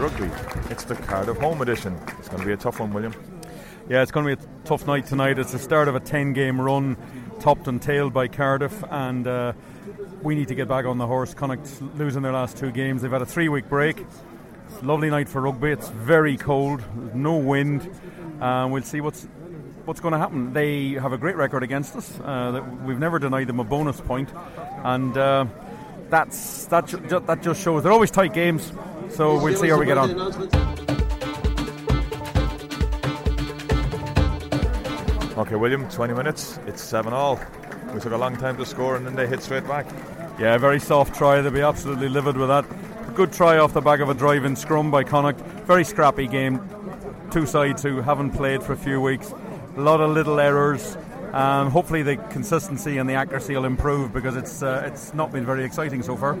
welcome to Craggy Island Rugby. It's the Cardiff Home Edition. It's going to be a tough one, William. Yeah, it's going to be a tough night tonight. It's the start of a 10 game run, topped and tailed by Cardiff, and uh, we need to get back on the horse. Connacht losing their last two games. They've had a three week break. It's a lovely night for rugby. It's very cold, no wind. Uh, we'll see what's what's going to happen. They have a great record against us. Uh, we've never denied them a bonus point, and uh, that's that. Ju- that just shows they're always tight games. So we'll see how we get on. Okay, William, 20 minutes. It's 7 all. We took a long time to score and then they hit straight back. Yeah, very soft try. They'll be absolutely livid with that. Good try off the back of a drive in scrum by Connacht. Very scrappy game. Two sides who haven't played for a few weeks. A lot of little errors. Um, hopefully, the consistency and the accuracy will improve because it's uh, it's not been very exciting so far.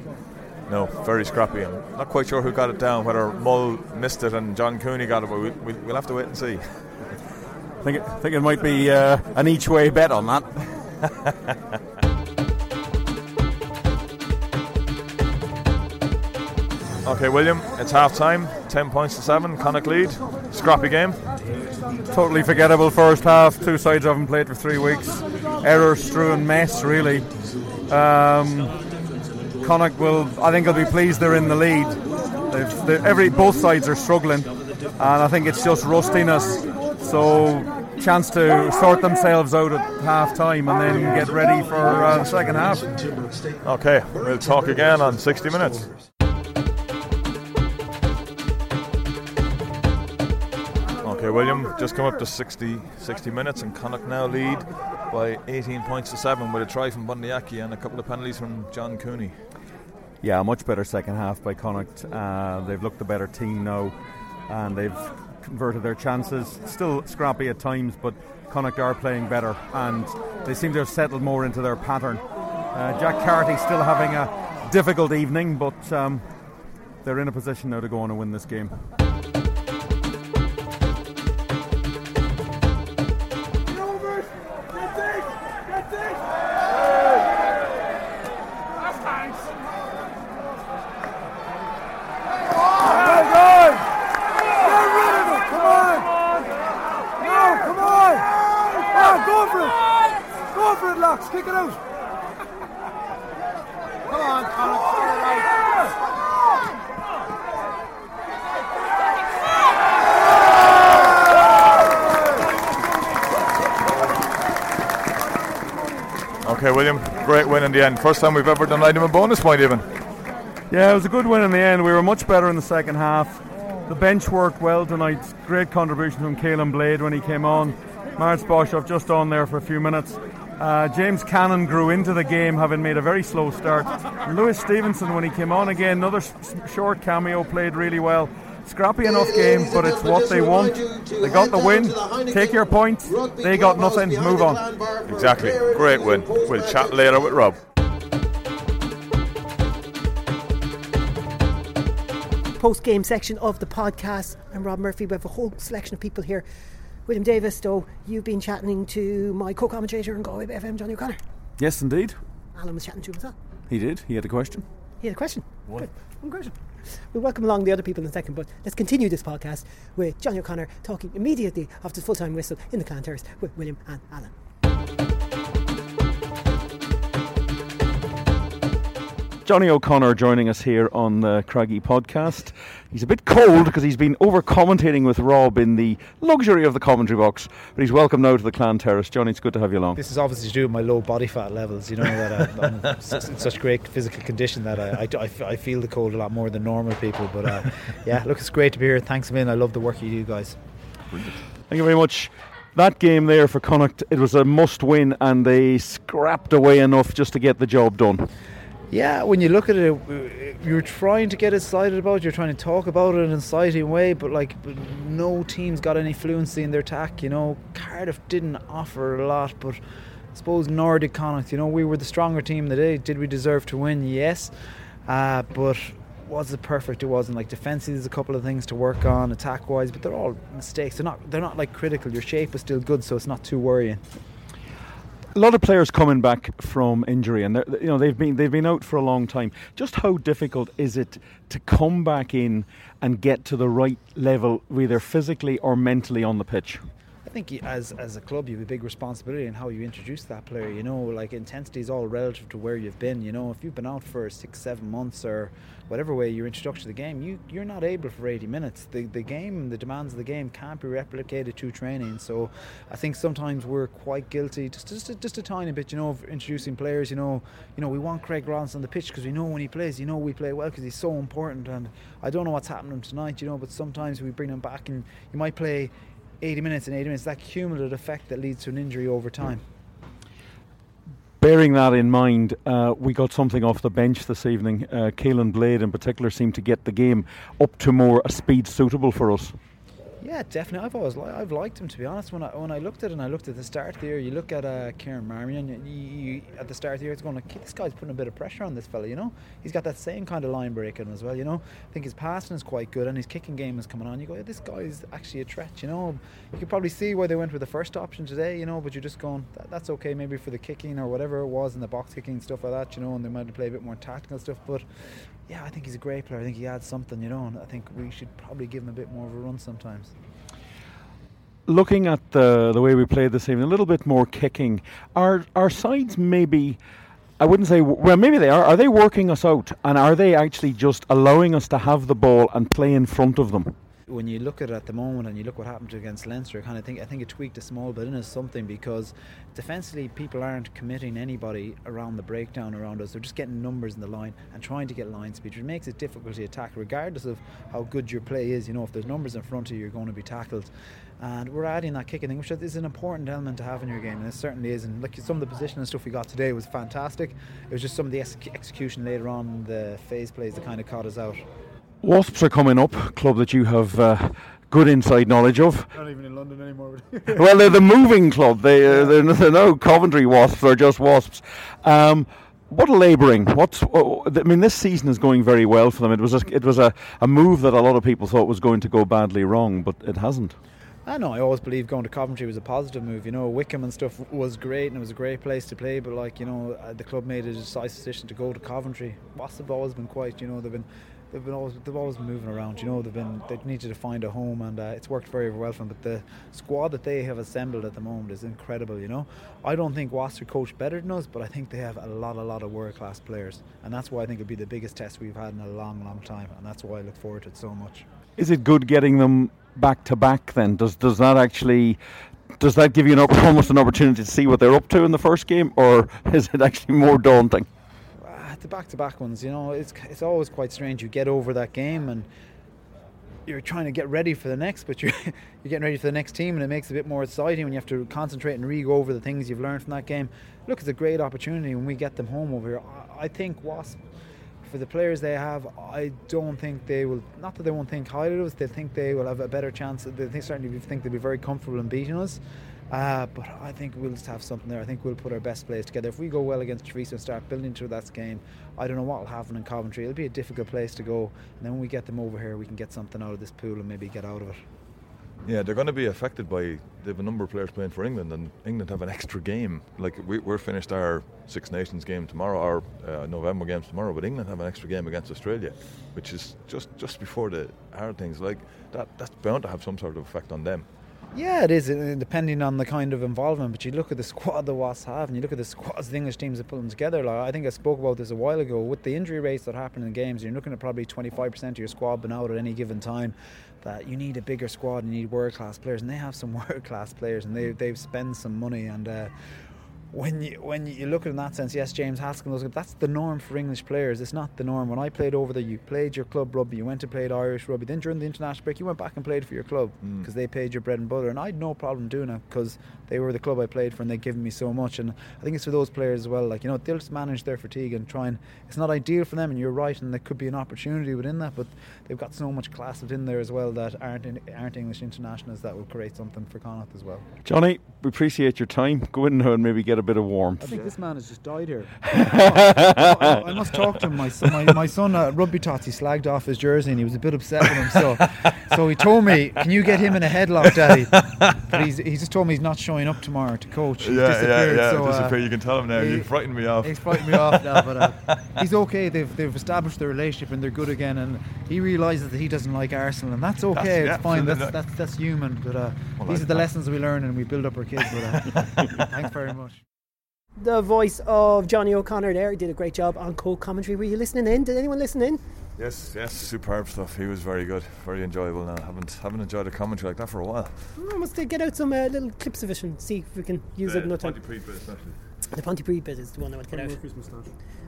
No, very scrappy. I'm not quite sure who got it down, whether Mull missed it and John Cooney got it, but we, we, we'll have to wait and see. I think it, think it might be uh, an each way bet on that. okay, William, it's half time. 10 points to 7. Connacht lead. Scrappy game. Totally forgettable first half. Two sides haven't played for three weeks. Error strewn mess, really. Um, Connacht will, I think, will be pleased they're in the lead. They've, every both sides are struggling, and I think it's just rustiness. So, chance to sort themselves out at half time and then get ready for uh, the second half. Okay, we'll talk again on 60 minutes. Okay, William, just come up to 60, 60 minutes, and Connacht now lead by 18 points to 7 with a try from Bundee Aki and a couple of penalties from John Cooney. Yeah, much better second half by Connacht. Uh, they've looked a better team now, and they've converted their chances. Still scrappy at times, but Connacht are playing better, and they seem to have settled more into their pattern. Uh, Jack Carty still having a difficult evening, but um, they're in a position now to go on and win this game. Kick it out. Come on, Colin. Okay, William, great win in the end. First time we've ever denied him a bonus point, even. Yeah, it was a good win in the end. We were much better in the second half. The bench worked well tonight. Great contribution from Caolin Blade when he came on. Marnitz Boshoff just on there for a few minutes. Uh, James Cannon grew into the game, having made a very slow start. Lewis Stevenson, when he came on again, another short cameo, played really well. Scrappy enough game, but it's what they want. They got the win. Take your points. They got nothing. Move on. Exactly. Great win. We'll chat later with Rob. Post game section of the podcast. I'm Rob Murphy. We have a whole selection of people here William Davis, though, you've been chatting to my co commentator in Galway FM, Johnny O'Connor. Yes, indeed. Alan was chatting to him as well. He did. He had a question. He had a question. One. Good. One question. We'll welcome along the other people in a second, but let's continue this podcast with Johnny O'Connor talking immediately after the full time whistle in the Clan Terrace with William and Alan. Johnny O'Connor joining us here on the Craggy podcast. He's a bit cold because he's been over commentating with Rob in the luxury of the commentary box, but he's welcome now to the Clan Terrace. Johnny, it's good to have you along. This is obviously to do with my low body fat levels, you know, that I'm in such great physical condition that I, I, I, feel the cold a lot more than normal people. But uh, yeah, look, it's great to be here. Thanks million. I love the work you do, guys. Thank you very much that game there for Connacht, it was a must win and they scrapped away enough just to get the job done. Yeah, when you look at it, you're trying to get excited about it, you're trying to talk about it in an exciting way, but like no team's got any fluency in their attack. You know, Cardiff didn't offer a lot, but I suppose nor did Connacht. You know, we were the stronger team today. Did we deserve to win? Yes, uh, but was it perfect? It wasn't. Like defensively, there's a couple of things to work on, attack wise, but they're all mistakes. They're not. They're not like critical. Your shape is still good, so it's not too worrying. A lot of players coming back from injury, and you know they've been they've been out for a long time. Just how difficult is it to come back in and get to the right level, either physically or mentally, on the pitch? Think as as a club you have a big responsibility in how you introduce that player. You know, like intensity is all relative to where you've been. You know, if you've been out for six, seven months or whatever way your introduction to the game, you you're not able for 80 minutes. The the game, the demands of the game can't be replicated to training. So, I think sometimes we're quite guilty, just just a, just a tiny bit. You know, of introducing players. You know, you know we want Craig Ronaldson on the pitch because we know when he plays, you know we play well because he's so important. And I don't know what's happening tonight. You know, but sometimes we bring him back and you might play 80 minutes and 80 minutes, that cumulative effect that leads to an injury over time. Bearing that in mind, uh, we got something off the bench this evening. Uh, Caolin Blade, in particular, seemed to get the game up to more a speed suitable for us. Yeah, definitely. I've always li- I've liked him to be honest. When I when I looked at it and I looked at the start there, you look at uh, Kieran Marmion. You, you, at the start here, it's going like this guy's putting a bit of pressure on this fella. You know, he's got that same kind of line breaking as well. You know, I think his passing is quite good and his kicking game is coming on. You go, yeah, this guy's actually a threat. You know, you could probably see why they went with the first option today. You know, but you're just going that, that's okay maybe for the kicking or whatever it was in the box kicking stuff like that. You know, and they might play a bit more tactical stuff, but yeah, I think he's a great player. I think he adds something, you know, and I think we should probably give him a bit more of a run sometimes looking at the the way we played this evening, a little bit more kicking. Our our sides maybe. I wouldn't say well maybe they are are they working us out and are they actually just allowing us to have the ball and play in front of them when you look at it at the moment and you look what happened against Leinster, I kind of think I think it tweaked a small bit in us something because defensively people aren't committing anybody around the breakdown around us. They're just getting numbers in the line and trying to get line speed, which makes it difficult to attack, regardless of how good your play is. You know, if there's numbers in front of you, you're going to be tackled. And we're adding that kicking thing, which is an important element to have in your game, and it certainly is. And look, some of the position and stuff we got today was fantastic. It was just some of the execution later on, the phase plays that kind of caught us out. Wasps are coming up, club that you have uh, good inside knowledge of. Not even in London anymore. well, they're the moving club. They uh, they're, they're no Coventry Wasps. They're just Wasps. Um, what a labouring! What's oh, I mean, this season is going very well for them. It was a, it was a, a move that a lot of people thought was going to go badly wrong, but it hasn't. I know. I always believed going to Coventry was a positive move. You know, Wycombe and stuff was great, and it was a great place to play. But like you know, uh, the club made a decisive decision to go to Coventry. Wasps have always been quite. You know, they've been they've been always they've always been moving around. You know, they've been they needed to find a home, and uh, it's worked very, very well for them. But the squad that they have assembled at the moment is incredible. You know, I don't think Wasps are coached better than us, but I think they have a lot, a lot of world class players, and that's why I think it'll be the biggest test we've had in a long, long time, and that's why I look forward to it so much. Is it good getting them back to back? Then does does that actually does that give you an, almost an opportunity to see what they're up to in the first game, or is it actually more daunting? The back-to-back ones, you know, it's it's always quite strange. You get over that game and you're trying to get ready for the next, but you're you're getting ready for the next team, and it makes it a bit more exciting when you have to concentrate and re-go over the things you've learned from that game. Look, it's a great opportunity when we get them home over here. I, I think Wasp, for the players they have, I don't think they will. Not that they won't think highly of us. They think they will have a better chance. They certainly think they'll be very comfortable in beating us. Uh, but I think we'll just have something there. I think we'll put our best players together. If we go well against Treviso and start building to that game, I don't know what will happen in Coventry. It'll be a difficult place to go. And then when we get them over here, we can get something out of this pool and maybe get out of it. Yeah, they're going to be affected by they have a number of players playing for England, and England have an extra game. Like we, are finished our Six Nations game tomorrow, our uh, November games tomorrow, but England have an extra game against Australia, which is just just before the hard things. Like that, that's bound to have some sort of effect on them. Yeah, it is, depending on the kind of involvement. But you look at the squad the Wasps have, and you look at the squads the English teams are putting together. Like I think I spoke about this a while ago. With the injury rates that happen in games, you're looking at probably 25% of your squad being out at any given time. That you need a bigger squad, and you need world class players, and they have some world class players, and they they've spent some money and. Uh, when you when you look at it in that sense, yes, James Haskell, that's the norm for English players. It's not the norm. When I played over there, you played your club rugby, you went to play Irish rugby. Then during the international break, you went back and played for your club because mm. they paid your bread and butter. And I had no problem doing it because they were the club I played for and they'd given me so much. And I think it's for those players as well. Like you know, they'll just manage their fatigue and try and. It's not ideal for them, and you're right, and there could be an opportunity within that. But they've got so much class within there as well that aren't in, aren't English internationals that will create something for Connacht as well. Johnny, we appreciate your time. Go in now and maybe get a bit of warmth. I think this man has just died here. I, I must talk to him. My son, my, my son at rugby tots, he slagged off his jersey and he was a bit upset with him. So, so he told me, "Can you get him in a headlock, Daddy?" But he's, he just told me he's not showing up tomorrow to coach. He's yeah, yeah, disappeared. yeah. So, uh. You can tell him now. he- you frightened me off. He's frightened me off now, but uh, he's okay. They've they've established their relationship and they're good again. And he realizes that he doesn't like Arsenal, and that's okay. That's- yeah, it's fine. That's, that's that's human. But uh, Well, these I- are the lessons we learn, and we build up our kids. But uh, thanks very much. The voice of Johnny O'Connor there he did a great job on co-commentary. Were you listening in? Did anyone listen in? Yes, yes, superb stuff. He was very good, very enjoyable. Now, haven't haven't enjoyed a commentary like that for a while. I must get out some uh, little clips of it and see if we can use it another time. The Pontypridd bit is the one I want to get out.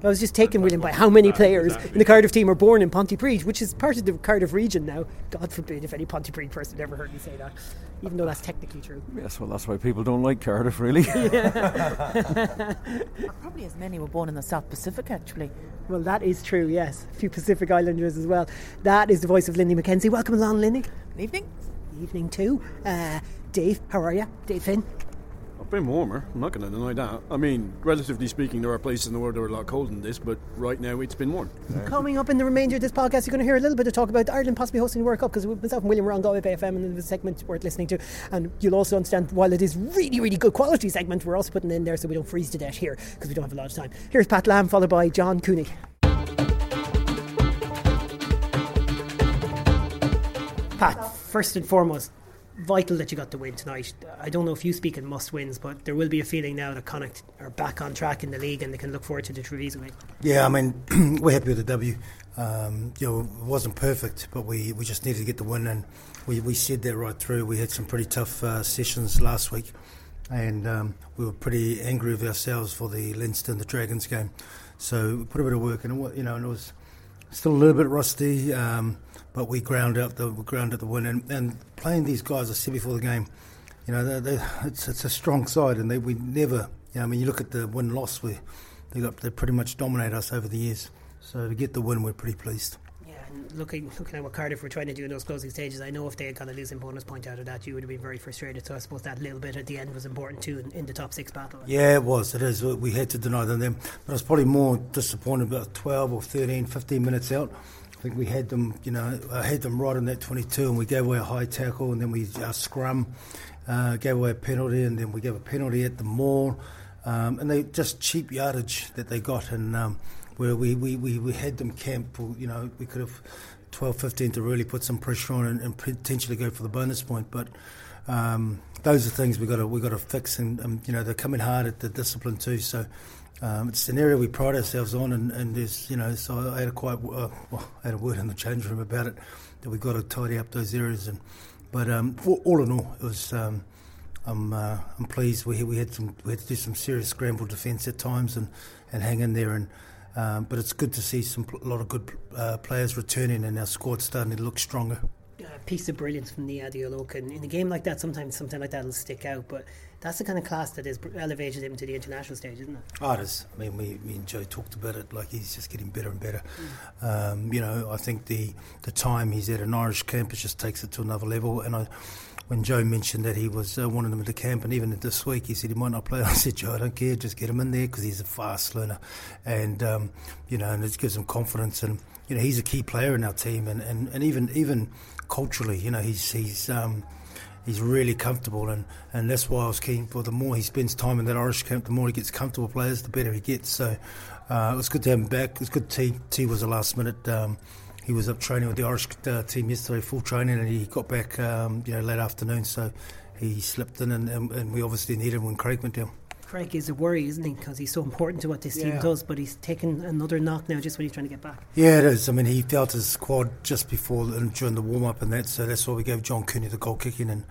I was just taken, William, by how many players in the Cardiff team are born in Pontypridd, which is part of the Cardiff region now. God forbid if any Pontypridd person ever heard me say that, even though that's technically true. Yes, well, that's why people don't like Cardiff, really. Probably as many were born in the South Pacific, actually. Well, that is true, yes. A few Pacific Islanders as well. That is the voice of Lindy McKenzie. Welcome along, Lindy. Good evening. Evening too. Uh, Dave, how are you? Dave Finn. I've been warmer. I'm not going to deny that. I mean, relatively speaking, there are places in the world that are a lot colder than this, but right now it's been warm. Coming up in the remainder of this podcast, you're going to hear a little bit of talk about Ireland possibly hosting the World Cup because myself and William were on Galway Bay FM and it a segment worth listening to. And you'll also understand while it is really, really good quality segment, we're also putting in there so we don't freeze to death here because we don't have a lot of time. Here's Pat Lam followed by John Cooney. Pat, first and foremost, vital that you got the win tonight. I don't know if you speak in must wins, but there will be a feeling now that Connacht are back on track in the league and they can look forward to the Treviso game. Yeah, I mean, we're happy with the W. Um, you know, it wasn't perfect, but we, we just needed to get the win, and we, we said that right through. We had some pretty tough uh, sessions last week, and um, we were pretty angry with ourselves for the Leinster and the Dragons game. So we put a bit of work in you know, and it was still a little bit rusty, um, but we ground out the we ground out the win, and, and playing these guys. I said before the game, you know, they're, they're, it's it's a strong side, and they we never, you know, I mean, you look at the win loss, we they got they pretty much dominate us over the years. So to get the win, we're pretty pleased. Yeah, and looking looking at what Cardiff were trying to do in those closing stages, I know if they had got a losing bonus point out of that, you would have been very frustrated. So I suppose that little bit at the end was important too in, in the top six battle. Yeah, it was. It is. We had to deny them, them. But I was probably more disappointed about 12 or 13, 15 minutes out. I think we had them, you know, I had them right in that 22, and we gave away a high tackle, and then we our scrum uh, gave away a penalty, and then we gave a penalty at the maul, um, and they just cheap yardage that they got, and um, where we, we, we, we had them camp, you know, we could have 12, 15 to really put some pressure on and, and potentially go for the bonus point, but. Um, those are things we got to we got to fix, and um, you know they're coming hard at the discipline too. So um, it's an area we pride ourselves on, and, and there's you know so I had a quite uh, well, I had a word in the change room about it that we've got to tidy up those areas. And but um, all in all, it was um, I'm uh, I'm pleased. We we had some we had to do some serious scramble defence at times and, and hang in there and. Um, but it's good to see some a lot of good uh, players returning, and our squad starting to look stronger. A piece of brilliance from Niyi Adeolokun. And in a game like that, sometimes something like that will stick out. But that's the kind of class that has elevated him to the international stage, isn't it? Oh, it is. I mean, we, me and Joe talked about it. Like he's just getting better and better. Mm. Um, you know, I think the the time he's at an Irish camp it just takes it to another level. And I, when Joe mentioned that he was uh, wanting him at the camp, and even this week he said he might not play. I said, Joe, I don't care. Just get him in there because he's a fast learner, and um, you know, and it gives him confidence. And you know, he's a key player in our team, and, and, and even even culturally, you know, he's he's. Um, he's really comfortable, and, and that's why I was keen for the more he spends time in that Irish camp, the more he gets comfortable players, the better he gets. So uh, it was good to have him back. It was good. T T was a last minute. Um, he was up training with the Irish uh, team yesterday, full training, and he got back, um, you know, late afternoon. So he slipped in, and, and, and we obviously needed him when Craig went down. Craig is a worry, isn't he? Because he's so important to what this team does, but he's taken another knock now just when he's trying to get back. Yeah, it is. I mean, he felt his quad just before and during the warm up and that, so that's why we gave John Cooney the goal kicking, and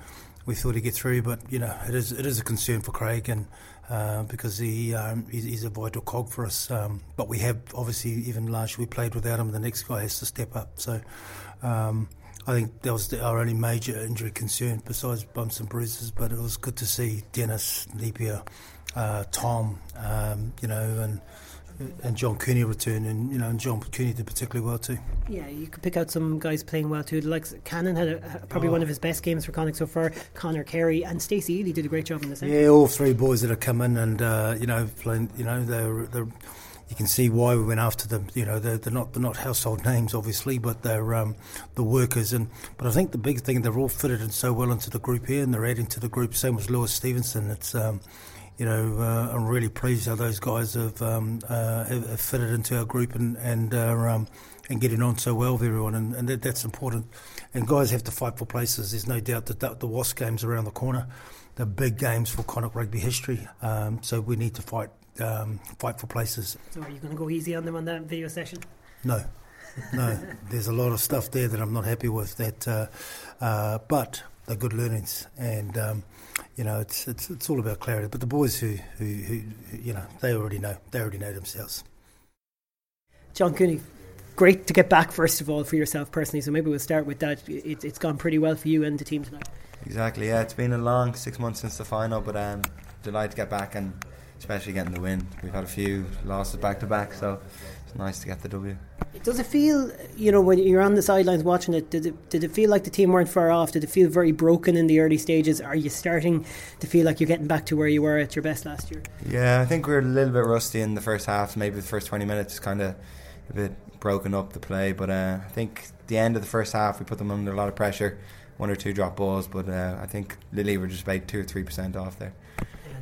we thought he'd get through. But you know, it is it is a concern for Craig, and uh, because he um, he's, he's a vital cog for us. Um, but we have obviously even last year we played without him. The next guy has to step up. So. Um, I think that was the, our only major injury concern besides bumps and bruises. But it was good to see Dennis, Nepia, uh, Tom, um, you know, and and John Cooney returned, and you know, and John Cooney did particularly well too. Yeah, you could pick out some guys playing well too. Like Cannon had a, probably oh. one of his best games for Connacht so far. Conor Carey and Stacey Ili did a great job in the second. Yeah, all three boys that have come in and uh, you know playing. You know they're they're you can see why we went after them. You know, they're, they're not they're not household names, obviously, but they're um, the workers. And but I think the big thing they're all fitted in so well into the group here, and they're adding to the group. Same as Lewis Stevenson. It's um, you know, uh, I'm really pleased how those guys have, um, uh, have fitted into our group and and uh, um, and getting on so well with everyone, and, and that, that's important. And guys have to fight for places. There's no doubt that, that the Wasp games around the corner. They're big games for Connacht rugby history, um, so we need to fight um, fight for places. So, are you going to go easy on them on that video session? No, no. There's a lot of stuff there that I'm not happy with. That, uh, uh, but they're good learnings, and um, you know, it's, it's it's all about clarity. But the boys who, who, who, you know, they already know. They already know themselves. John Cooney, great to get back first of all for yourself personally. So maybe we'll start with that. It, has gone pretty well for you and the team tonight. Exactly. Yeah, it's been a long six months since the final, but um, delighted to get back and especially getting the win. We've had a few losses back to back, so it's nice to get the W. Does it feel, you know, when you're on the sidelines watching it, did it did it feel like the team weren't far off? Did it feel very broken in the early stages? Are you starting to feel like you're getting back to where you were at your best last year? Yeah, I think we are a little bit rusty in the first half. Maybe the first 20 minutes kind of a bit broken up the play, but uh, I think the end of the first half we put them under a lot of pressure. One or two drop balls, but uh, I think Lily were just about two or three percent off there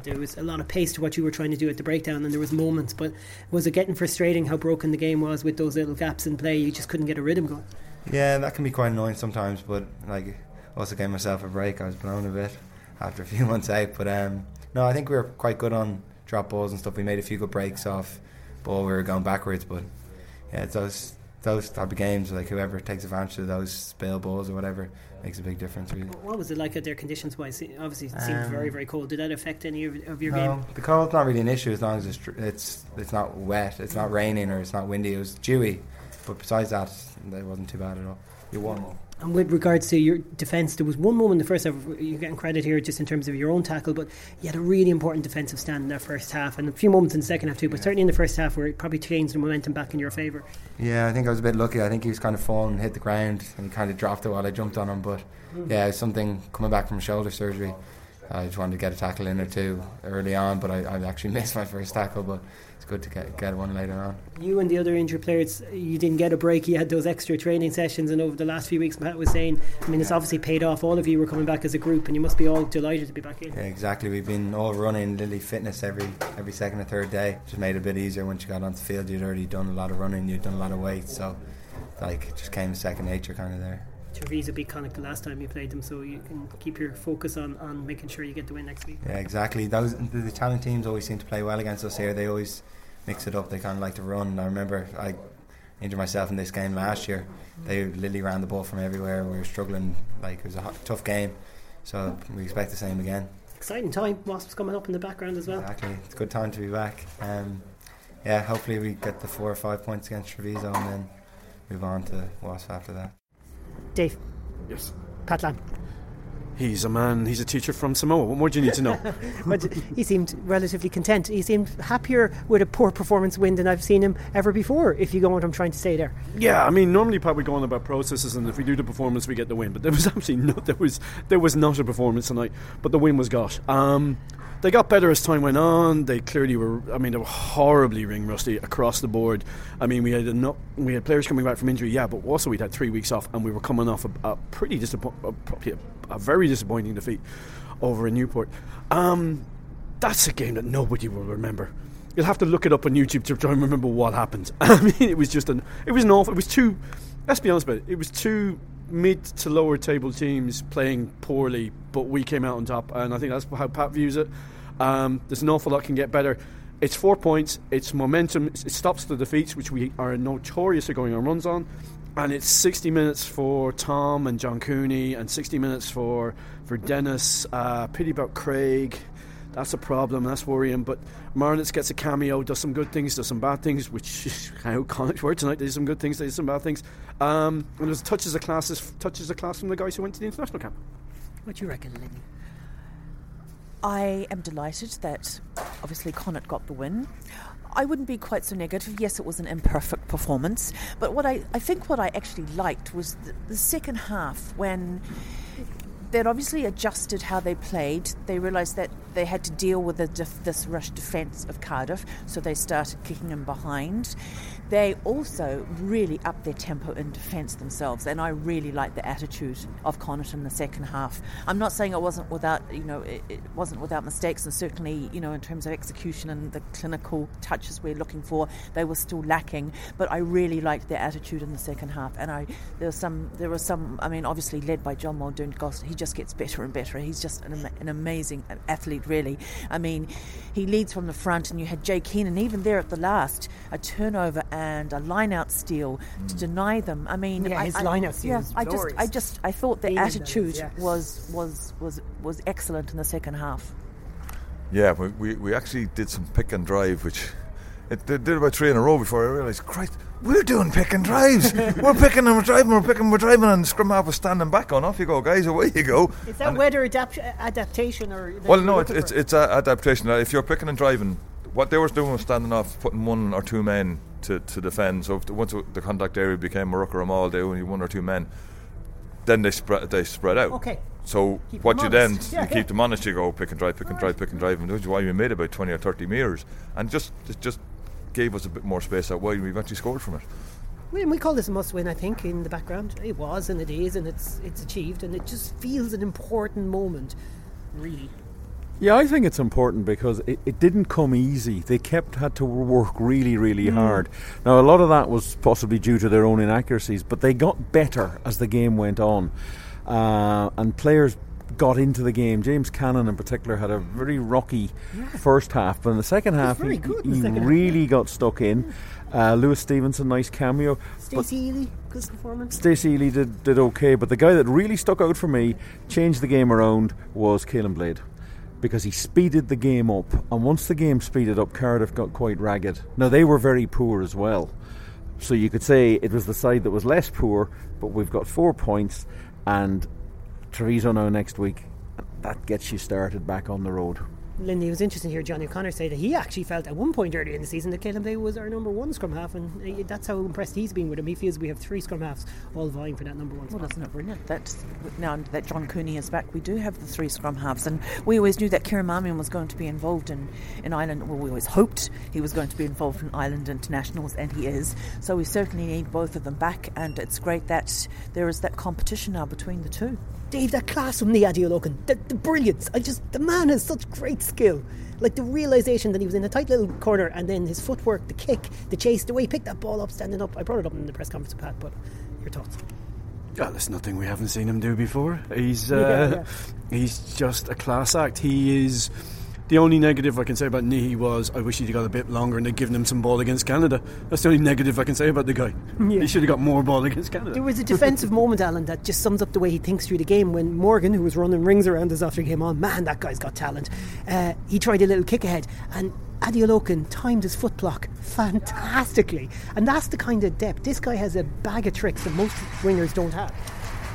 there was a lot of pace to what you were trying to do at the breakdown, and there was moments. But was it getting frustrating how broken the game was with those little gaps in play? You just couldn't get a rhythm going. Yeah, that can be quite annoying sometimes. But like, also gave myself a break. I was blown a bit after a few months out. But um, no, I think we were quite good on drop balls and stuff. We made a few good breaks off ball. We were going backwards, but yeah, those those type of games. Like whoever takes advantage of those spill balls or whatever makes a big difference. Really. What was it like out there conditions wise? Obviously, it seemed um, very very cold. Did that affect any of, of your no, game? The cold's not really an issue as long as it's it's it's not wet, it's not raining or it's not windy. It was dewy, but besides that, it wasn't too bad at all. You won. And with regards to your defence, there was one moment in the first half, you're getting credit here just in terms of your own tackle, but you had a really important defensive stand in that first half, and a few moments in the second half too, but certainly in the first half where it probably changed the momentum back in your favour. Yeah, I think I was a bit lucky. I think he was kind of falling, hit the ground, and he kind of dropped it while I jumped on him, but mm. yeah, something coming back from shoulder surgery. I just wanted to get a tackle in or two early on, but I, I actually missed my first tackle, but it's good to get, get one later on. You and the other injured players, you didn't get a break. You had those extra training sessions, and over the last few weeks, Matt was saying, I mean, it's obviously paid off. All of you were coming back as a group, and you must be all delighted to be back in. Yeah, exactly. We've been all running Lily Fitness every every second or third day. Just made it a bit easier once you got onto the field. You'd already done a lot of running, you'd done a lot of weight, so like it just came second nature kind of there. Treviso beat Connacht the last time you played them, so you can keep your focus on, on making sure you get the win next week. Yeah, exactly. Those the, Italian teams always seem to play well against us here. They always mix it up. They kind of like to run. I remember I injured myself in this game last year. They literally ran the ball from everywhere. We were struggling. Like it was a hot, tough game. So we expect the same again. Exciting time. Wasps coming up in the background as well. Exactly. It's a good time to be back. Um, yeah, hopefully we get the four or five points against Treviso and then move on to Wasps after that. Dave. Yes. Pat Lam. He's a man, he's a teacher from Samoa. What more do you need to know? but he seemed relatively content. He seemed happier with a poor performance win than I've seen him ever before, if you go what I'm trying to say there. Yeah, I mean, normally Pat would go on about processes, and if we do the performance, we get the win. But there was absolutely no, there was, there was not a performance tonight, but the win was got. Um, they got better as time went on. They clearly were. I mean, they were horribly ring rusty across the board. I mean, we had enough, we had players coming back from injury, yeah, but also we'd had three weeks off, and we were coming off a, a pretty disappointing, a, a, very disappointing defeat over in Newport. Um, that's a game that nobody will remember. You'll have to look it up on YouTube to try and remember what happened. I mean, it was just an, it was an awful. It was too. Let's be honest about it. It was two mid to lower table teams playing poorly, but we came out on top, and I think that's how Pat views it. Um, there's an awful lot can get better. It's four points. It's momentum. It stops the defeats, which we are notorious for going on runs on. And it's 60 minutes for Tom and John Cooney, and 60 minutes for for Dennis. Uh, pity about Craig. That's a problem. That's worrying. But Marnitz gets a cameo, does some good things, does some bad things, which is how Connacht were tonight. They did some good things, they did some bad things. Um, and there's touches of classes, touches of class from the guys who went to the international camp. What do you reckon, Lynn? I am delighted that obviously Connacht got the win. I wouldn't be quite so negative. Yes, it was an imperfect performance, but what I, I think what I actually liked was the, the second half when they'd obviously adjusted how they played. They realised that they had to deal with def- this rush defence of Cardiff, so they started kicking them behind. They also really upped their tempo in defence themselves, and I really liked the attitude of Connacht in the second half. I'm not saying it wasn't without, you know, it, it wasn't without mistakes, and certainly, you know, in terms of execution and the clinical touches we're looking for, they were still lacking. But I really liked their attitude in the second half, and I there was some, there was some. I mean, obviously led by John Muldoon, he just gets better and better. He's just an, an amazing athlete, really. I mean, he leads from the front, and you had Jake Heenan even there at the last, a turnover and a line out steal mm. to deny them. I mean, yeah, I, his I, line out steal. Yeah, I just, I just, I thought the attitude yeah. was was was was excellent in the second half. Yeah, we, we, we actually did some pick and drive, which it did, did about three in a row before I realised, Christ, we're doing pick and drives. we're picking and we're driving, we're picking, we're driving, and the scrum half was standing back on. Off you go, guys, away you go. Is that and weather adapt- adaptation or? Well, no, it's it's, it's a adaptation. If you're picking and driving, what they were doing was standing off, putting one or two men to, to defend. So the, once the contact area became a ruck or a maul, they only one or two men. Then they spread they spread out. Okay. So Keep what you then honest. you Yeah, keep yeah. them honest. You go pick and drive, pick and drive, pick and drive, and that's why we made about twenty or thirty meters, and just it just gave us a bit more space out wide. and We've actually scored from it. We, we call this a must-win. I think in the background it was, and it is, and it's it's achieved, and it just feels an important moment, really. Yeah, I think it's important because it, it didn't come easy. They kept had to work really, really hard. Now, a lot of that was possibly due to their own inaccuracies, but they got better as the game went on, uh, and players got into the game. James Cannon, in particular, had a very rocky first half, but in the second half, he, he second half, really got stuck in. Uh, Lewis Stevenson, nice cameo. Stacey Ili, good performance. Stacey Ili did, did okay, but the guy that really stuck out for me, changed the game around, was Caolin Blade. Because he speeded the game up, and once the game speeded up, Cardiff got quite ragged. Now, they were very poor as well. So you could say it was the side that was less poor, but we've got four points, and Treviso now next week. That gets you started back on the road. Lindy, it was interesting to hear Johnny O'Connor say that he actually felt at one point earlier in the season that Caolin Blade was our number one scrum half, and that's how impressed he's been with him. He feels we have three scrum halves all vying for that number one Well, spot. isn't it brilliant? That now that John Cooney is back, we do have the three scrum halves, and we always knew that Kieran Marmion was going to be involved in, in Ireland. Well, we always hoped he was going to be involved in Ireland internationals, and he is. So we certainly need both of them back, and it's great that there is that competition now between the two. Dave, that class from Niyi Adeolokun, the, the brilliance. I just, the man has such great skill. Like the realization that he was in a tight little corner and then his footwork, the kick, the chase, the way he picked that ball up standing up. I brought it up in the press conference with Pat, but your thoughts? Oh, there's nothing we haven't seen him do before. He's uh, Yeah, he's just a class act. He is. The only negative I can say about Niyi was I wish he'd got a bit longer and they'd given him some ball against Canada. That's the only negative I can say about the guy. Yeah. He should have got more ball against Canada. There was a defensive moment, Alan, that just sums up the way he thinks through the game. When Morgan, who was running rings around us after he came on, man, that guy's got talent. Uh, he tried a little kick ahead, and Adeolokun timed his foot block fantastically. And that's the kind of depth. This guy has a bag of tricks that most wingers don't have.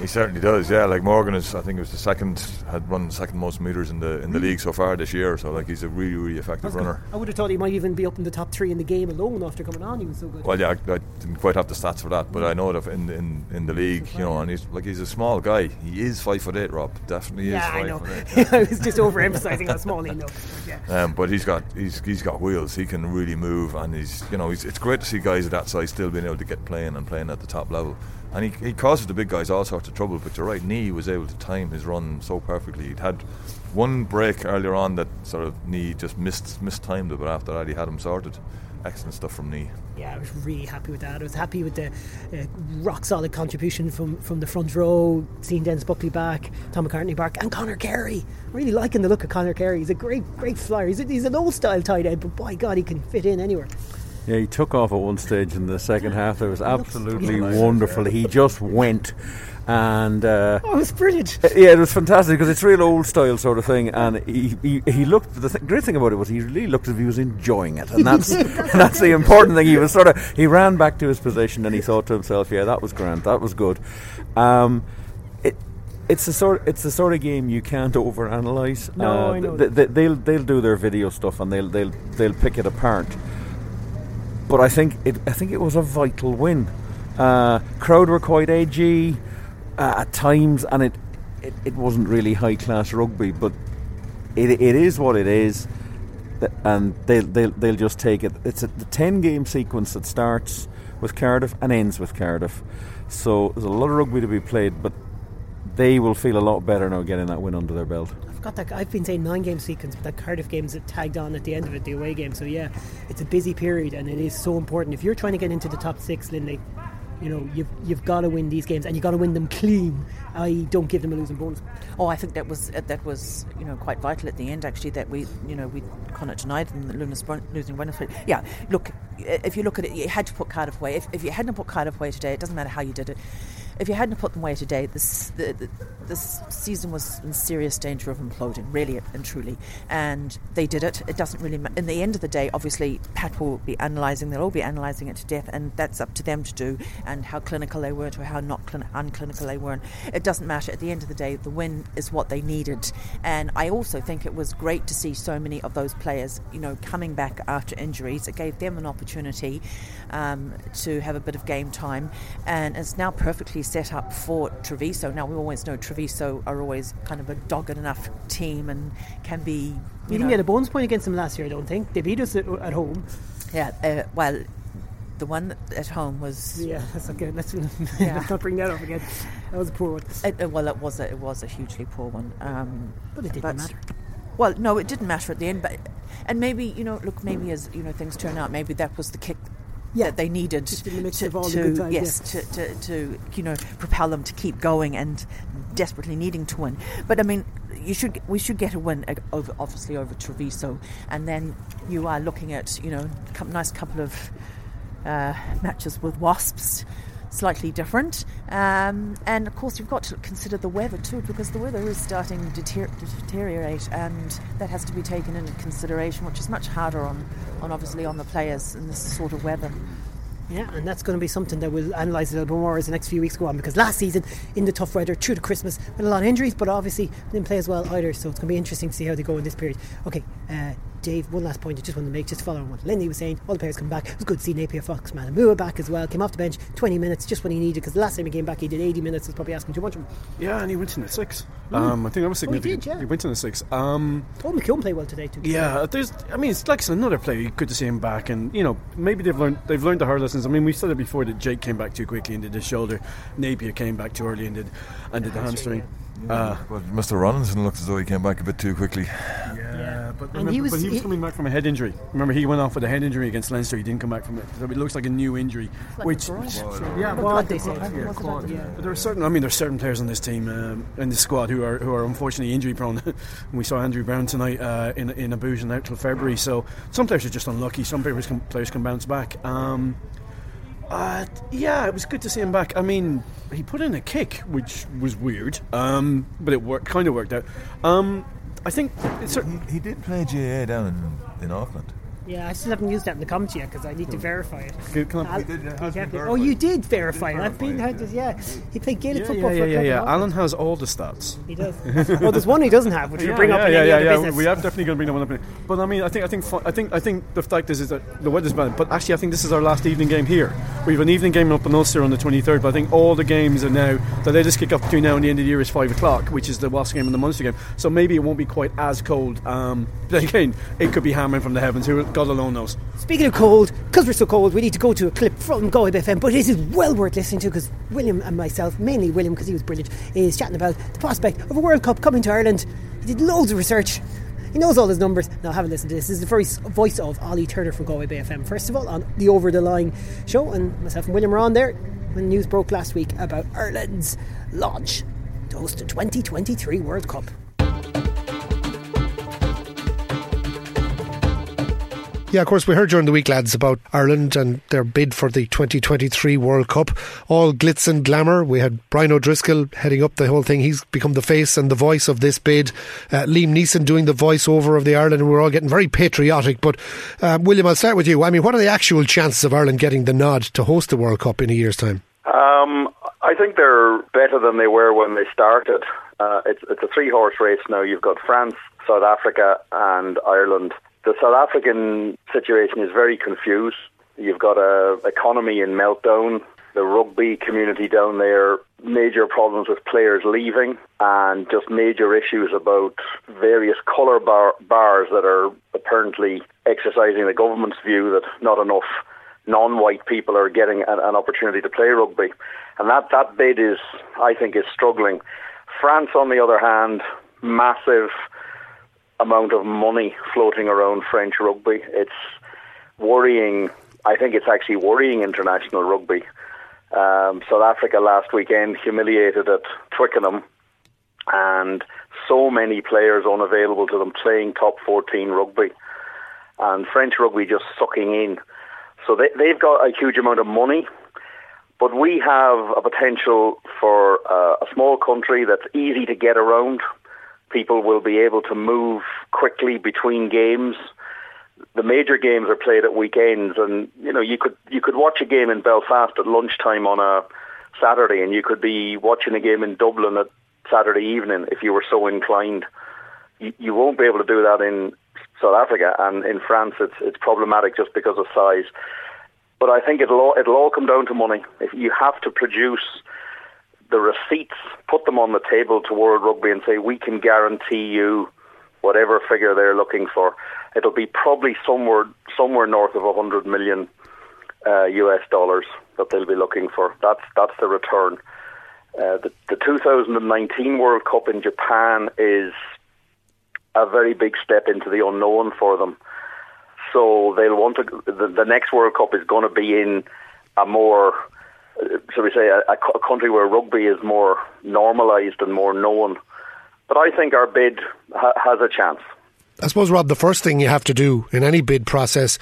He certainly does, yeah. Like Morgan is, I think it was the second, had run the second most meters in the in the league so far this year. So like he's a really really effective runner. I would have thought he might even be up in the top three in the game alone after coming on. He was so good. Well, yeah, I, I didn't quite have the stats for that, but I know that in in, in the league, you know, and he's like he's a small guy. He is five foot eight, Rob. Definitely yeah, is five I know. foot eight. I was just overemphasizing how small he looks. but Yeah. Um, but he's got he's he's got wheels. He can really move, and he's you know he's, it's great to see guys of that size still being able to get playing and playing at the top level. And he, he causes the big guys all sorts of trouble. But you're right, Knee was able to time his run so perfectly. He'd had one break earlier on that sort of Knee just missed mistimed it, but after that he had him sorted. Excellent stuff from Knee. Yeah, I was really happy with that. I was happy with the uh, rock solid contribution from, from the front row, seeing Dennis Buckley back, Tom McCartney back, and Conor Carey. Really liking the look of Conor Carey. He's a great, great flyer. He's, a, he's an old style tight end, but by God, he can fit in anywhere. Yeah, he took off at one stage in the second half. It was absolutely wonderful. He just went, and uh, Oh, it was brilliant. yeah, it was fantastic because it's real old style sort of thing. And he he, he looked. The th- great thing about it was he really looked as if he was enjoying it, and that's and that's the important thing. He was sort of he ran back to his position and he thought to himself, "Yeah, that was grand. That was good." Um, it. It's the sort. It's the sort of game you can't overanalyze. No, uh, I know th- th- they'll they'll do their video stuff and they'll they'll they'll pick it apart. But I think it I think it was a vital win. Uh, crowd were quite edgy uh, at times, and it, it, it wasn't really high class rugby, but it, it is what it is, and they'll, they'll, they'll just take it. It's a, the 10 game sequence that starts with Cardiff and ends with Cardiff. So there's a lot of rugby to be played, but they will feel a lot better now getting that win under their belt. That. I've been saying nine game sequence, but that Cardiff game's tagged on at the end of it, the away game. So yeah, it's a busy period, and it is so important. If you're trying to get into the top six, Lindley, you know you've you've got to win these games and you've got to win them clean I don't give them a losing bonus oh I think that was uh, that was you know quite vital at the end actually that we you know we Connacht denied them the losing Wednesday yeah look if you look at it you had to put Cardiff away if, if you hadn't put Cardiff away today it doesn't matter how you did it if you hadn't put them away today, this the, the, this season was in serious danger of imploding, really and truly. And they did it. It doesn't really. Ma- in the end of the day, obviously, Pat will be analysing. They'll all be analysing it to death, and that's up to them to do. And how clinical they weren't, or how not clin- unclinical they weren't, it doesn't matter. At the end of the day, the win is what they needed. And I also think it was great to see so many of those players, you know, coming back after injuries. It gave them an opportunity um, to have a bit of game time, and it's now perfectly set up for Treviso. Now we always know Treviso are always kind of a dogged enough team and can be. You, you didn't get a bonus point against them last year, I don't think. They beat us at, at home. Yeah, uh, well, the one at home was. Yeah, that's okay. Let's, yeah. let's not bring that up again. That was a poor one. It, well, it was a, it was a hugely poor one. Um, but it didn't but, matter. Well, no, it didn't matter at the end. But and maybe you know, look, maybe as you know things turn out, maybe that was the kick yeah. that they needed to, to, yes, to, to, to, you know propel them to keep going and desperately needing to win. But I mean, you should we should get a win over, obviously over Treviso, and then you are looking at you know a nice couple of uh, matches with Wasps. Slightly different, um, and of course you've got to consider the weather too, because the weather is starting to deter- deteriorate, and that has to be taken into consideration, which is much harder on, on obviously on the players in this sort of weather. Yeah, and that's going to be something that we'll analyse a little bit more as the next few weeks go on because last season, in the tough weather, through to Christmas, with a lot of injuries, but obviously didn't play as well either, so it's going to be interesting to see how they go in this period. Okay, uh, Dave, one last point I just wanted to make, just following what Lindy was saying. All the players come back. It was good to see Nepia Fox, Matamua back as well. Came off the bench 20 minutes, just when he needed, because the last time he came back, he did 80 minutes. Was probably asking too much of him. Yeah, and he went in the six. Mm. Um, I think that was significant. Oh, he, did, yeah. he went in the six. Um, oh, McKeon played well today too. Yeah, there's. I mean, it's like another player. Good to see him back, and you know, maybe they've learned they've learned the hard lessons. I mean, we said it before that Jake came back too quickly and did his shoulder. Nepia came back too early and did and did the hamstring. Yeah, uh, but Mr. Robinson looked as though he came back a bit too quickly. Yeah, but, remember, he was, but he was he, coming back from a head injury. Remember, he went off with a head injury against Leinster. He didn't come back from it. So it looks like a new injury. Like which, which yeah, well, they say. Yeah, quad, yeah. But there are certain. I mean, there are certain players on this team um, in the squad who are who are unfortunately injury prone. we saw Andrew Browne tonight uh, in in Abuja and out till February. So some players are just unlucky. Some players can, players can bounce back. Um, uh, yeah, it was good to see him back. I mean, he put in a kick, which was weird, um, but it worked, kind of worked out. Um, I think he, he, did play GAA down in, in Auckland. Yeah, I still haven't used that in the comments yet because I need to verify it. Good, come on. Did, oh, you did verify it. I've been, yeah. He played Gaelic yeah, football yeah, for yeah, a yeah. Alan has all the stats. He does. well, there's one he doesn't have, which yeah, we'll bring yeah, up in yeah, any yeah, other yeah. business. We are definitely going to bring that one up. But I mean, I think, I think, I think, I think the fact is, is that the weather's bad. But actually, I think this is our last evening game here. We have an evening game up in Ulster on the 23rd. But I think all the games are now the latest kick off between now and the end of the year is five o'clock, which is the Wasps game and the Munster game. So maybe it won't be quite as cold. Um, but again, it could be hammering from the heavens. Who God alone knows. Speaking of cold, because we're so cold, we need to go to a clip from Go FM. But it is well worth listening to because William and myself, mainly William because he was brilliant, is chatting about the prospect of a World Cup coming to Ireland. He did loads of research. He knows all his numbers. Now, haven't listened to this. This is the voice, voice of Ollie Turner from Galway FM. First of all, on the Over the Line show, and myself and William were on there when news broke last week about Ireland's launch to host the 2023 World Cup. Yeah, of course, we heard during the week, lads, about Ireland and their bid for the 2023 World Cup. All glitz and glamour. We had Brian O'Driscoll heading up the whole thing. He's become the face and the voice of this bid. Uh, Liam Neeson doing the voiceover of the Ireland, we're all getting very patriotic. But, uh, William, I'll start with you. I mean, what are the actual chances of Ireland getting the nod to host the World Cup in a year's time? Um, I think they're better than they were when they started. Uh, it's, it's a three horse race now. You've got France, South Africa, and Ireland the South African situation is very confused. You've got a economy in meltdown. The rugby community down there, major problems with players leaving, and just major issues about various colour bar- bars that are apparently exercising the government's view that not enough non-white people are getting an, an opportunity to play rugby, and that that bid is, I think, is struggling. France, on the other hand, massive amount of money floating around French rugby. It's worrying. I think it's actually worrying international rugby. Um, South Africa last weekend humiliated at Twickenham, and so many players unavailable to them playing top 14 rugby, and French rugby just sucking in. So they, they've got a huge amount of money, but we have a potential for uh, a small country that's easy to get around. People will be able to move quickly between games. The major games are played at weekends, and you know you could you could watch a game in Belfast at lunchtime on a Saturday, and you could be watching a game in Dublin at Saturday evening if you were so inclined. You, you won't be able to do that in South Africa, and in France it's it's problematic just because of size. But I think it'll all, it'll all come down to money. If you have to produce the receipts, put them on the table to World Rugby and say we can guarantee you whatever figure they're looking for. It'll be probably somewhere somewhere north of 100 million uh, US dollars that they'll be looking for. That's that's the return. Uh, the, the 2019 World Cup in Japan is a very big step into the unknown for them. So they'll want to. The, the next World Cup is going to be in a more, shall we say, a, a country where rugby is more normalised and more known. But I think our bid ha- has a chance. I suppose, Rob, the first thing you have to do in any bid process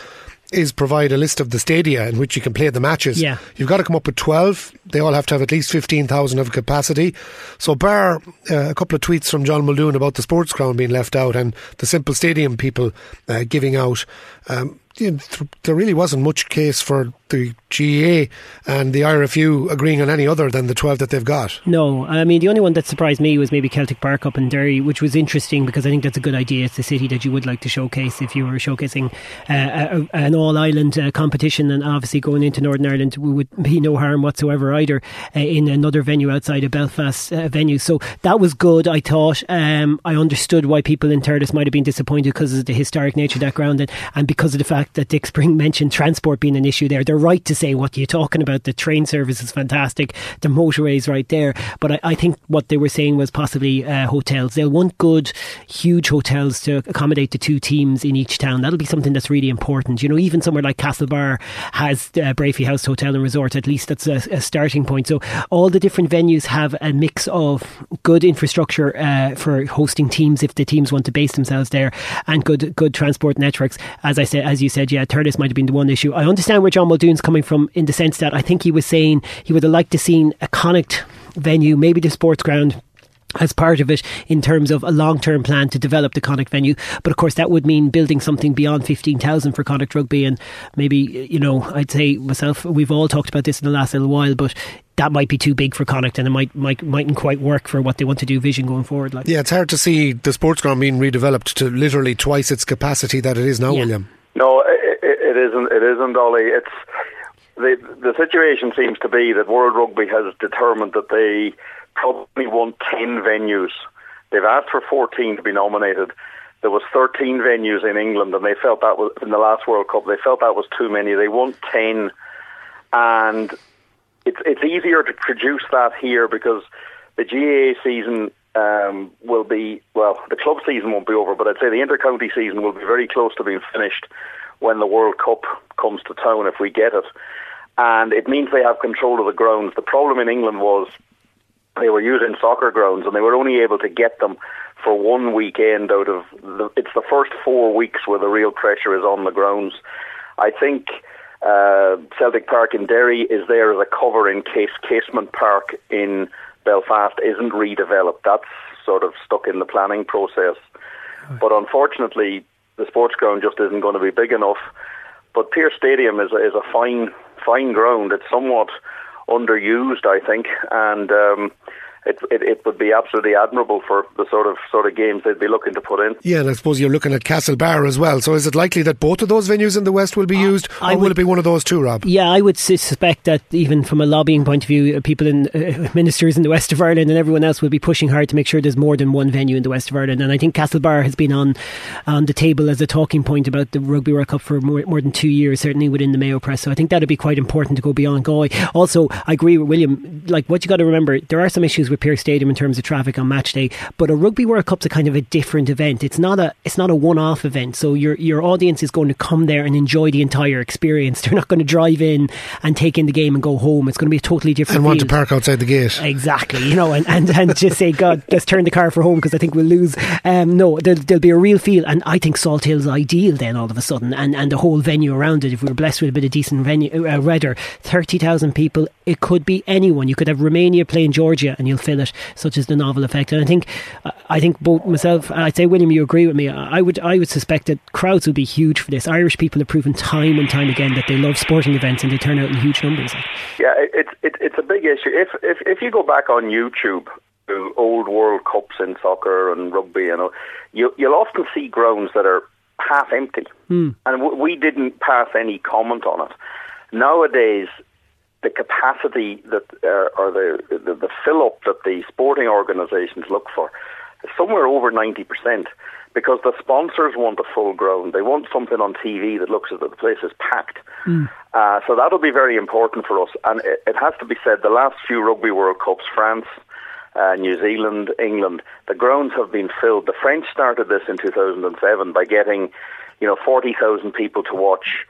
is provide a list of the stadia in which you can play the matches. Yeah. You've got to come up with 12. They all have to have at least 15,000 of capacity. So, bar uh, a couple of tweets from John Muldoon about the sports ground being left out and the Semple Stadium people uh, giving out, um, there really wasn't much case for the GA and the IRFU agreeing on any other than the 12 that they've got. No, I mean, the only one that surprised me was maybe Celtic Park up in Derry, which was interesting because I think that's a good idea. It's the city that you would like to showcase if you were showcasing uh, a, an all island uh, competition. And obviously, going into Northern Ireland would be no harm whatsoever either uh, in another venue outside of Belfast uh, venue. So that was good, I thought. Um, I understood why people in Thurles might have been disappointed because of the historic nature of that ground and, and because of the fact that Dick Spring mentioned transport being an issue there. They're right to say what you're talking about. The train service is fantastic. The motorway is right there. But I, I think what they were saying was possibly uh, hotels. They'll want good, huge hotels to accommodate the two teams in each town. That'll be something that's really important. You know, even somewhere like Castlebar has uh, Breaffy House Hotel and Resort. At least that's a, a, starting point. So all the different venues have a mix of good infrastructure uh, for hosting teams if the teams want to base themselves there, and good good transport networks. As I said, as you said, yeah, Thurles might have been the one issue. I understand where John Muldoon's coming from in the sense that I think he was saying he would have liked to seen a Connacht venue, maybe the sports ground as part of it in terms of a long term plan to develop the Connacht venue. But of course, that would mean building something beyond 15,000 for Connacht Rugby. And maybe, you know, I'd say myself, we've all talked about this in the last little while, but that might be too big for Connacht and it might, might mightn't quite work for what they want to do vision going forward. Like. Yeah, it's hard to see the sports ground being redeveloped to literally twice its capacity that it is now, Yeah. William. No, it, it, isn't. It isn't, Ollie. It's the the situation seems to be that World Rugby has determined that they probably want ten venues. They've asked for fourteen to be nominated. There was thirteen venues in England, and they felt that was in the last World Cup. They felt that was too many. They want ten, and it's it's easier to produce that here because the GAA season um, will be well, the club season won't be over, but I'd say the intercounty season will be very close to being finished when the World Cup comes to town if we get it, and it means they have control of the grounds. The problem in England was they were using soccer grounds and they were only able to get them for one weekend out of the, it's the first four weeks where the real pressure is on the grounds. I think uh, Celtic Park in Derry is there as a cover in case Casement Park in Belfast isn't redeveloped. That's sort of stuck in the planning process. But unfortunately, the sports ground just isn't going to be big enough. But Pearse Stadium is a, is a fine fine ground. It's somewhat underused, I think, and um, it, it, it would be absolutely admirable for the sort of sort of games they'd be looking to put in. Yeah, and I suppose you're looking at Castlebar as well. So is it likely that both of those venues in the west will be uh, used, or would, will it be one of those two, Rob? Yeah, I would suspect that even from a lobbying point of view, uh, people in uh, ministers in the west of Ireland and everyone else will be pushing hard to make sure there's more than one venue in the west of Ireland. And I think Castlebar has been on on the table as a talking point about the Rugby World Cup for more, more than two years, certainly within the Mayo press. So I think that'd be quite important to go beyond Galway. Also, I agree with William. Like what you got to remember, there are some issues with Pearse Stadium in terms of traffic on match day, but a Rugby World Cup's a kind of a different event. It's not a it's not a one off event. So your your audience is going to come there and enjoy the entire experience. They're not going to drive in and take in the game and go home. It's going to be a totally different. And want to park outside the gate. Exactly. You know, and, and, and just say, God, let's turn the car for home because I think we'll lose. Um, no, there, will be a real feel, and I think Salthill's ideal then all of a sudden, and, and the whole venue around it. If we were blessed with a bit of decent venue, uh, weather, thirty thousand people. It could be anyone. You could have Romania playing Georgia, and you'll fill it. Such as the novel effect. And I think, I think both myself, I'd say William, you agree with me. I would, I would suspect that crowds would be huge for this. Irish people have proven time and time again that they love sporting events and they turn out in huge numbers. Yeah, it's it, it's a big issue. If if if you go back on YouTube to old World Cups in soccer and rugby, you know, you you'll often see grounds that are half empty, mm. and w- we didn't pass any comment on it. Nowadays, the capacity that uh, or the, the the fill up that the sporting organisations look for is somewhere over ninety percent because the sponsors want a full ground. They want something on TV that looks as though the place is packed. Mm. Uh, so that'll be very important for us. And it, it, has to be said, the last few Rugby World Cups, France, uh, New Zealand, England, the grounds have been filled. The French started this in 2007 by getting, you know, 40,000 people to watch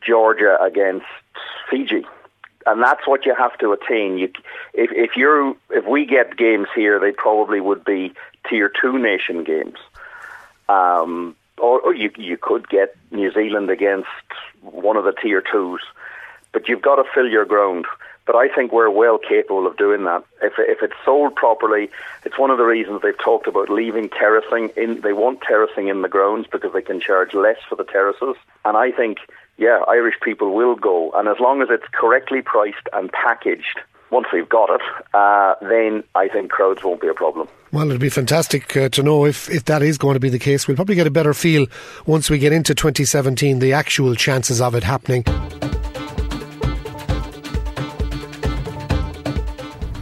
Georgia against Fiji and that's what you have to attain. You, if if you if we get games here, they probably would be tier two nation games. Um, or, or you you could get New Zealand against one of the tier twos, but you've got to fill your ground. But I think we're well capable of doing that. If if it's sold properly, it's one of the reasons they've talked about leaving terracing in. They want terracing in the grounds because they can charge less for the terraces. And I think, yeah, Irish people will go. And as long as it's correctly priced and packaged, once we've got it, uh, then I think crowds won't be a problem. Well, it'd be fantastic uh, to know if, if that is going to be the case. We'll probably get a better feel once we get into 2017, the actual chances of it happening.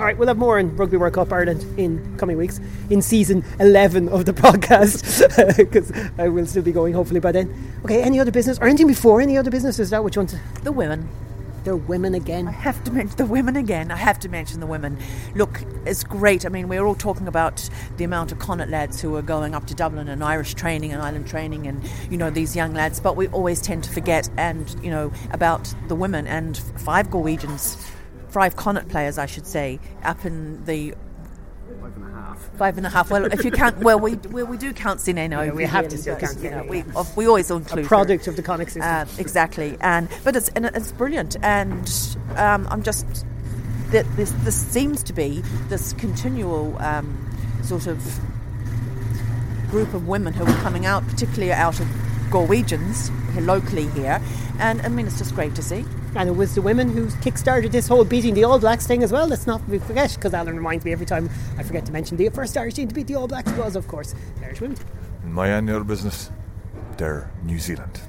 Right, we'll have more in Rugby World Cup Ireland in coming weeks in season 11 of the podcast because I will still be going hopefully by then. Okay, any other business or anything before any other business? Is that want to? The women the women again. I have to mention the women again. I have to mention the women. Look, it's great. I mean, we're all talking about the amount of Connacht lads who are going up to Dublin and Irish training and Ireland training and, you know, these young lads, but we always tend to forget and, you know, about the women and five Galwegians, five Connacht players, I should say, up in the Five and a half. Five and a half. Well, if you count, well, we we, we do count Sineno. Yeah, we have to still count. You know, we we always include a product her. of the comic system. Uh, exactly, and but it's and it's brilliant, and um, I'm just that this this seems to be this continual um, sort of group of women who are coming out, particularly out of Galwegians locally here, and I mean it's just great to see. And it was the women who kick-started this whole beating the All Blacks thing as well. Let's not forget, because Alan reminds me every time I forget to mention the first Irish team to beat the All Blacks was, of course, Irish women. In my annual business, they're New Zealand.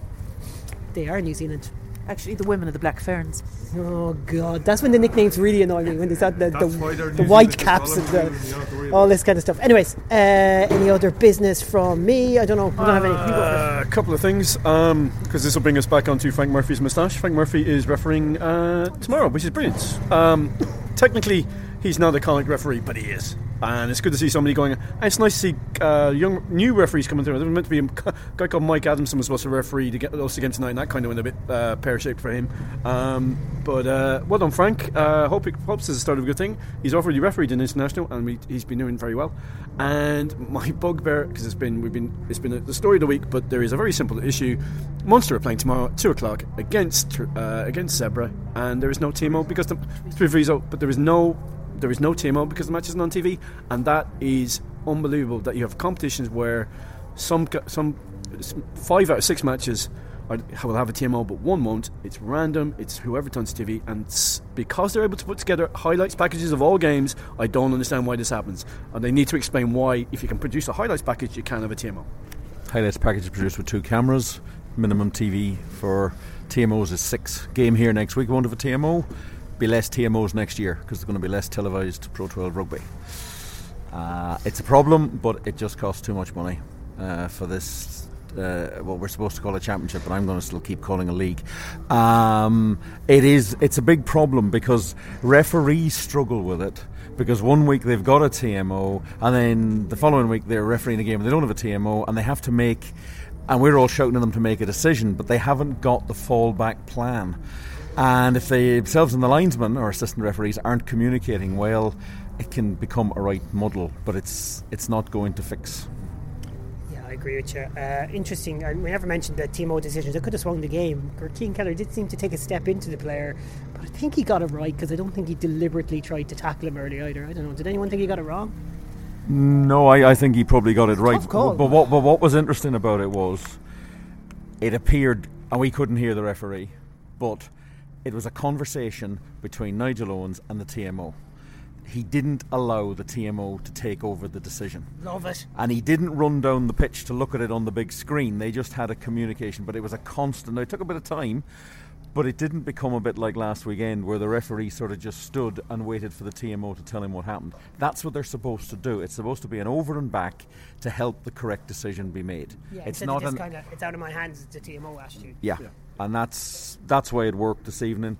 They are New Zealand. Actually, the women are the Black Ferns. Oh God, that's when the nicknames really annoy me when they start the, the, the white caps and the, all this kind of stuff. Anyways, uh, any other business from me? I don't know. We don't have any. Uh, a couple of things, because um, this will bring us back onto Frank Murphy's moustache. Frank Murphy is refereeing uh, tomorrow, which is brilliant. Um, technically, he's not a Connacht referee, but he is and it's good to see somebody going. It's nice to see uh, young new referees coming through. There was meant to be a guy called Mike Adamson was supposed to referee to get us again tonight, and that kind of went a bit uh, pear shaped for him. Um, but uh, well done, Frank. Uh, hope it hopes is the start of a good thing. He's already refereed in international, and we, he's been doing very well. And my bugbear because it's been we've been it's been a, the story of the week, but there is a very simple issue. Munster are playing tomorrow at two o'clock against uh, against Zebre, and there is no TMO because the it's but there is no there is no TMO because the match isn't on TV, and that is unbelievable. That you have competitions where some some five out of six matches I will have a TMO, but one won't. It's random. It's whoever turns TV, and because they're able to put together highlights packages of all games, I don't understand why this happens. And they need to explain why, if you can produce a highlights package, you can't have a TMO. Highlights package produced with two cameras. Minimum TV for TMOs is six. Game here next week. Won't have a TMO. Be less TMOs next year because there's going to be less televised Pro 12 rugby. Uh, it's a problem, but it just costs too much money uh, for this uh, what we're supposed to call a championship, but I'm going to still keep calling a league. Um, it is it's a big problem because referees struggle with it because one week they've got a TMO and then the following week they're refereeing a game and they don't have a TMO and they have to make and we're all shouting at them to make a decision, but they haven't got the fallback plan. And if they themselves and the linesman or assistant referees aren't communicating well, it can become a right muddle. But it's it's not going to fix Yeah, I agree with you. Uh, interesting. We never mentioned the TMO decisions. They could have swung the game. Cian Kelleher did seem to take a step into the player, but I think he got it right because I don't think he deliberately tried to tackle him early either. I don't know. Did anyone think he got it wrong? No, I, I think he probably got it right. Call, but, what, but what was interesting about it was it appeared, and we couldn't hear the referee, but it was a conversation between Nigel Owens and the TMO he didn't allow the TMO to take over the decision. Love it. And he didn't run down the pitch to look at it on the big screen. They just had a communication, but it was a constant. Now, it took a bit of time, but it didn't become a bit like last weekend where the referee sort of just stood and waited for the TMO to tell him what happened. That's what they're supposed to do. It's supposed to be an over and back to help the correct decision be made. Yeah, it's not an, kinda, it's out of my hands. It's a TMO attitude. Yeah. yeah, and that's that's why it worked this evening.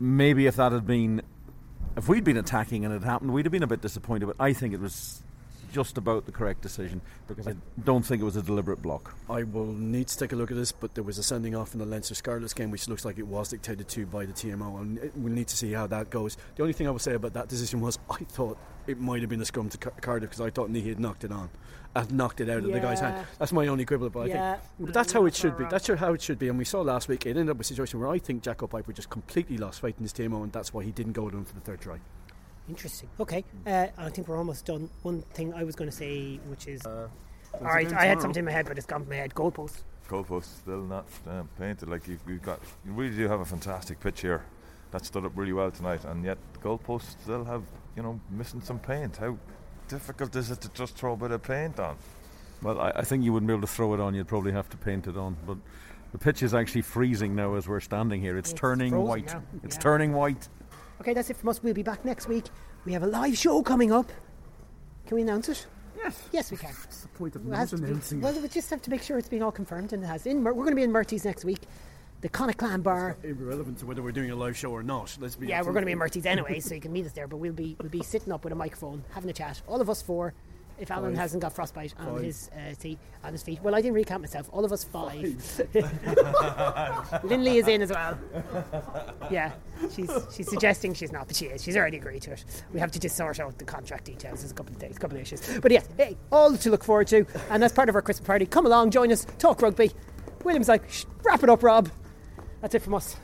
Maybe if that had been if we'd been attacking and it happened, we'd have been a bit disappointed. But I think it was just about the correct decision because I don't think it was a deliberate block. I will need to take a look at this, but there was a sending off in the Leinster Scarlets game which looks like it was dictated to by the TMO, and we'll need to see how that goes. The only thing I will say about that decision was I thought it might have been a scrum to Cardiff because I thought Niyi had knocked it on. Had knocked it out of the guy's hand. That's my only quibble, but yeah, I think but that's how it should be. That's how it should be. And we saw last week it ended up a situation where I think Jack Piper just completely lost faith in his TMO, and that's why he didn't go to him for the third try. Interesting. Okay, uh, I think we're almost done. One thing I was going to say, which is, uh, all right, I had something in my head, but it's gone from my head. Goalpost. Goalpost still not um, painted. Like you've, you've, got, you really do have a fantastic pitch here. That stood up really well tonight, and yet the goalposts still have, you know, missing some paint. How difficult is it to just throw a bit of paint on? Well, I, I think you wouldn't be able to throw it on. You'd probably have to paint it on, but. The pitch is actually freezing now as we're standing here. It's, it's turning white. Now. It's yeah. turning white. Okay, that's it from us. We'll be back next week. We have a live show coming up. Can we announce it? Yes. Yes, we can. What's the point of not announcing it? Well, we just have to make sure it's being all confirmed, and it has. In, we're going to be in Murty's next week. The Connacht Bar. irrelevant to whether we're doing a live show or not. Let's be. Yeah, we're going to be in Murty's anyway, so you can meet us there. But we'll be we'll be sitting up with a microphone, having a chat. All of us four if Alan has hasn't got frostbite on five. his uh, tea, on his feet. Well, I didn't recount myself. All of us five. five. Linley is in as well. Yeah, she's she's suggesting she's not, but she is. She's already agreed to it. We have to just sort out the contract details. There's a couple of days, a couple of issues. But yes, hey, all to look forward to. And as part of our Christmas party, come along, join us, talk rugby. William's like, wrap it up, Rob. That's it from us.